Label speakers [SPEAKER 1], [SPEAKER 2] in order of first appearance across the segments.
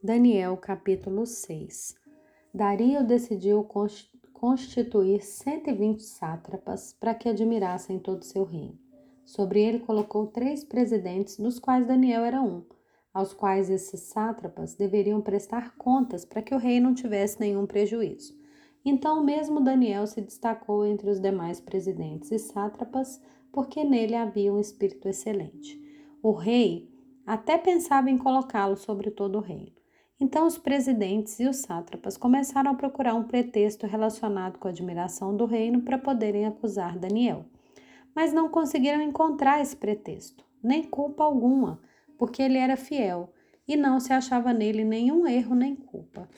[SPEAKER 1] Daniel capítulo 6 Dario decidiu constituir 120 sátrapas para que admirassem todo o seu reino. Sobre ele colocou três presidentes, dos quais Daniel era um, aos quais esses sátrapas deveriam prestar contas para que o rei não tivesse nenhum prejuízo. Então, mesmo Daniel se destacou entre os demais presidentes e sátrapas, porque nele havia um espírito excelente. O rei até pensava em colocá-lo sobre todo o reino. Então os presidentes e os sátrapas começaram a procurar um pretexto relacionado com a admiração do reino para poderem acusar Daniel. Mas não conseguiram encontrar esse pretexto, nem culpa alguma, porque ele era fiel e não se achava nele nenhum erro nem culpa.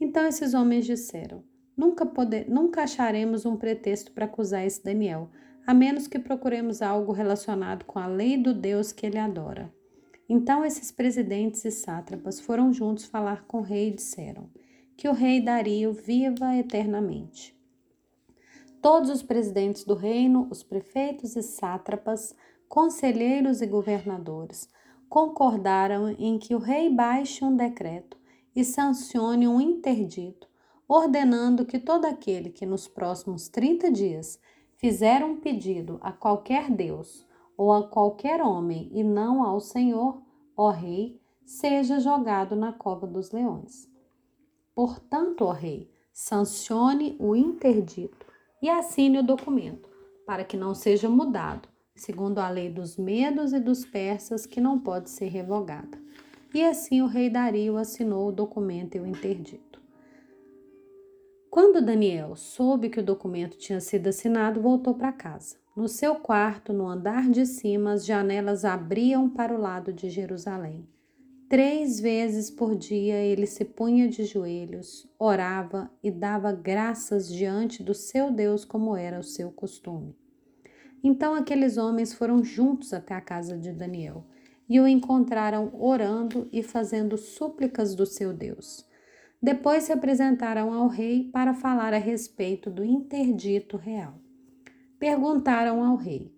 [SPEAKER 1] Então esses homens disseram: Nunca, poder, nunca acharemos um pretexto para acusar esse Daniel, a menos que procuremos algo relacionado com a lei do Deus que ele adora. Então esses presidentes e sátrapas foram juntos falar com o rei e disseram: Que o rei Dario viva eternamente. Todos os presidentes do reino, os prefeitos e sátrapas, conselheiros e governadores, concordaram em que o rei baixe um decreto e sancione um interdito, ordenando que todo aquele que nos próximos 30 dias fizer um pedido a qualquer Deus ou a qualquer homem e não ao Senhor, ó Rei, seja jogado na cova dos leões. Portanto, ó Rei, sancione o interdito e assine o documento, para que não seja mudado, segundo a lei dos medos e dos persas, que não pode ser revogada. E assim o rei Dario assinou o documento e o interdito. Quando Daniel soube que o documento tinha sido assinado, voltou para casa. No seu quarto, no andar de cima, as janelas abriam para o lado de Jerusalém. Três vezes por dia ele se punha de joelhos, orava e dava graças diante do seu Deus, como era o seu costume. Então aqueles homens foram juntos até a casa de Daniel e o encontraram orando e fazendo súplicas do seu Deus. Depois se apresentaram ao rei para falar a respeito do interdito real. Perguntaram ao rei: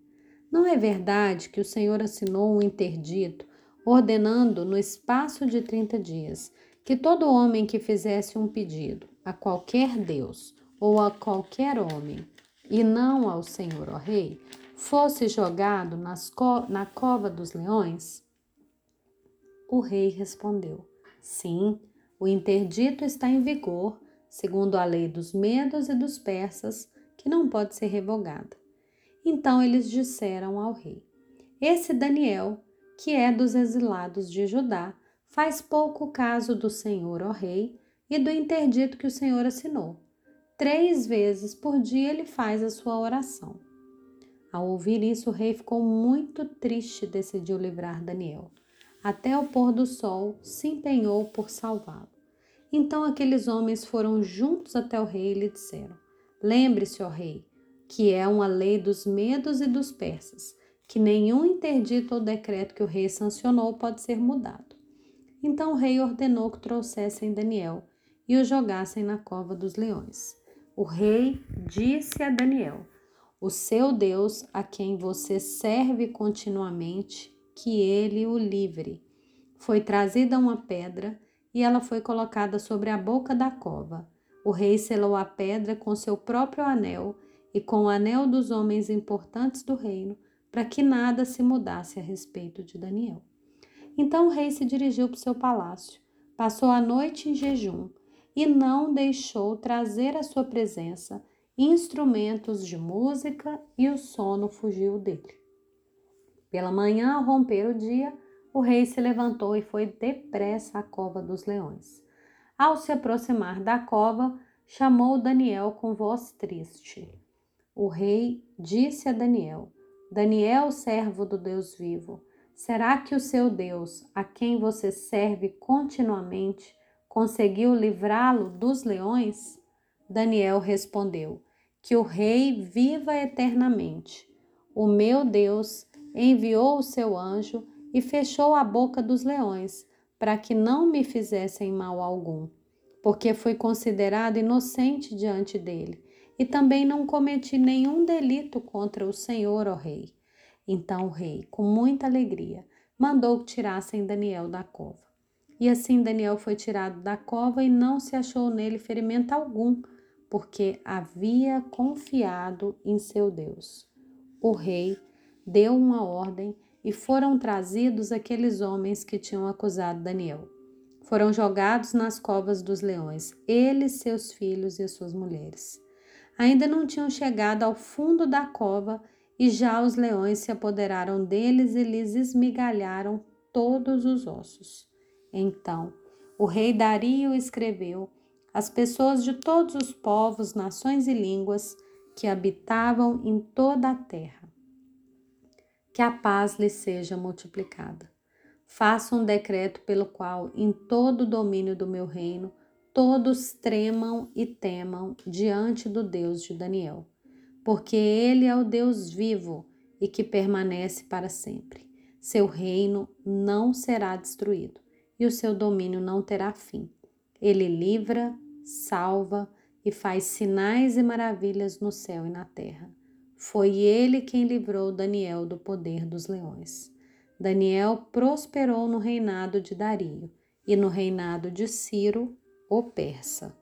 [SPEAKER 1] Não é verdade que o Senhor assinou um interdito, ordenando no espaço de trinta dias que todo homem que fizesse um pedido a qualquer Deus ou a qualquer homem, e não ao Senhor, ó Rei, fosse jogado co na cova dos leões? O rei respondeu: Sim o interdito está em vigor, segundo a lei dos medos e dos persas, que não pode ser revogada. Então eles disseram ao rei: Esse Daniel, que é dos exilados de Judá, faz pouco caso do Senhor, ó rei, e do interdito que o Senhor assinou. Três vezes por dia ele faz a sua oração. Ao ouvir isso, o rei ficou muito triste e decidiu livrar Daniel. Até o pôr do sol, se empenhou por salvá-lo. Então aqueles homens foram juntos até o rei e lhe disseram: Lembre-se, ó rei, que é uma lei dos medos e dos persas, que nenhum interdito ou decreto que o rei sancionou pode ser mudado. Então o rei ordenou que trouxessem Daniel e o jogassem na cova dos leões. O rei disse a Daniel: O seu Deus, a quem você serve continuamente, que ele o livre. Foi trazida uma pedra e ela foi colocada sobre a boca da cova. O rei selou a pedra com seu próprio anel e com o anel dos homens importantes do reino, para que nada se mudasse a respeito de Daniel. Então o rei se dirigiu para o seu palácio, passou a noite em jejum e não deixou trazer à sua presença instrumentos de música e o sono fugiu dele. Pela manhã, ao romper o dia, o rei se levantou e foi depressa à cova dos leões. Ao se aproximar da cova, chamou Daniel com voz triste. O rei disse a Daniel: Daniel, servo do Deus vivo, será que o seu Deus, a quem você serve continuamente, conseguiu livrá-lo dos leões? Daniel respondeu: Que o rei viva eternamente. O meu Deus enviou o seu anjo e fechou a boca dos leões, para que não me fizessem mal algum, porque fui considerado inocente diante dele, e também não cometi nenhum delito contra o Senhor, ó rei. Então o rei, com muita alegria, mandou que tirassem Daniel da cova. E assim Daniel foi tirado da cova e não se achou nele ferimento algum, porque havia confiado em seu Deus. O rei deu uma ordem e foram trazidos aqueles homens que tinham acusado Daniel. Foram jogados nas covas dos leões, eles, seus filhos e suas mulheres. Ainda não tinham chegado ao fundo da cova e já os leões se apoderaram deles e lhes esmigalharam todos os ossos. Então, o rei Dario escreveu: As pessoas de todos os povos, nações e línguas que habitavam em toda a terra que a paz lhe seja multiplicada. Faça um decreto pelo qual, em todo o domínio do meu reino, todos tremam e temam diante do Deus de Daniel, porque ele é o Deus vivo e que permanece para sempre. Seu reino não será destruído e o seu domínio não terá fim. Ele livra, salva e faz sinais e maravilhas no céu e na terra. Foi ele quem livrou Daniel do poder dos leões. Daniel prosperou no reinado de Dario e no reinado de Ciro, o persa.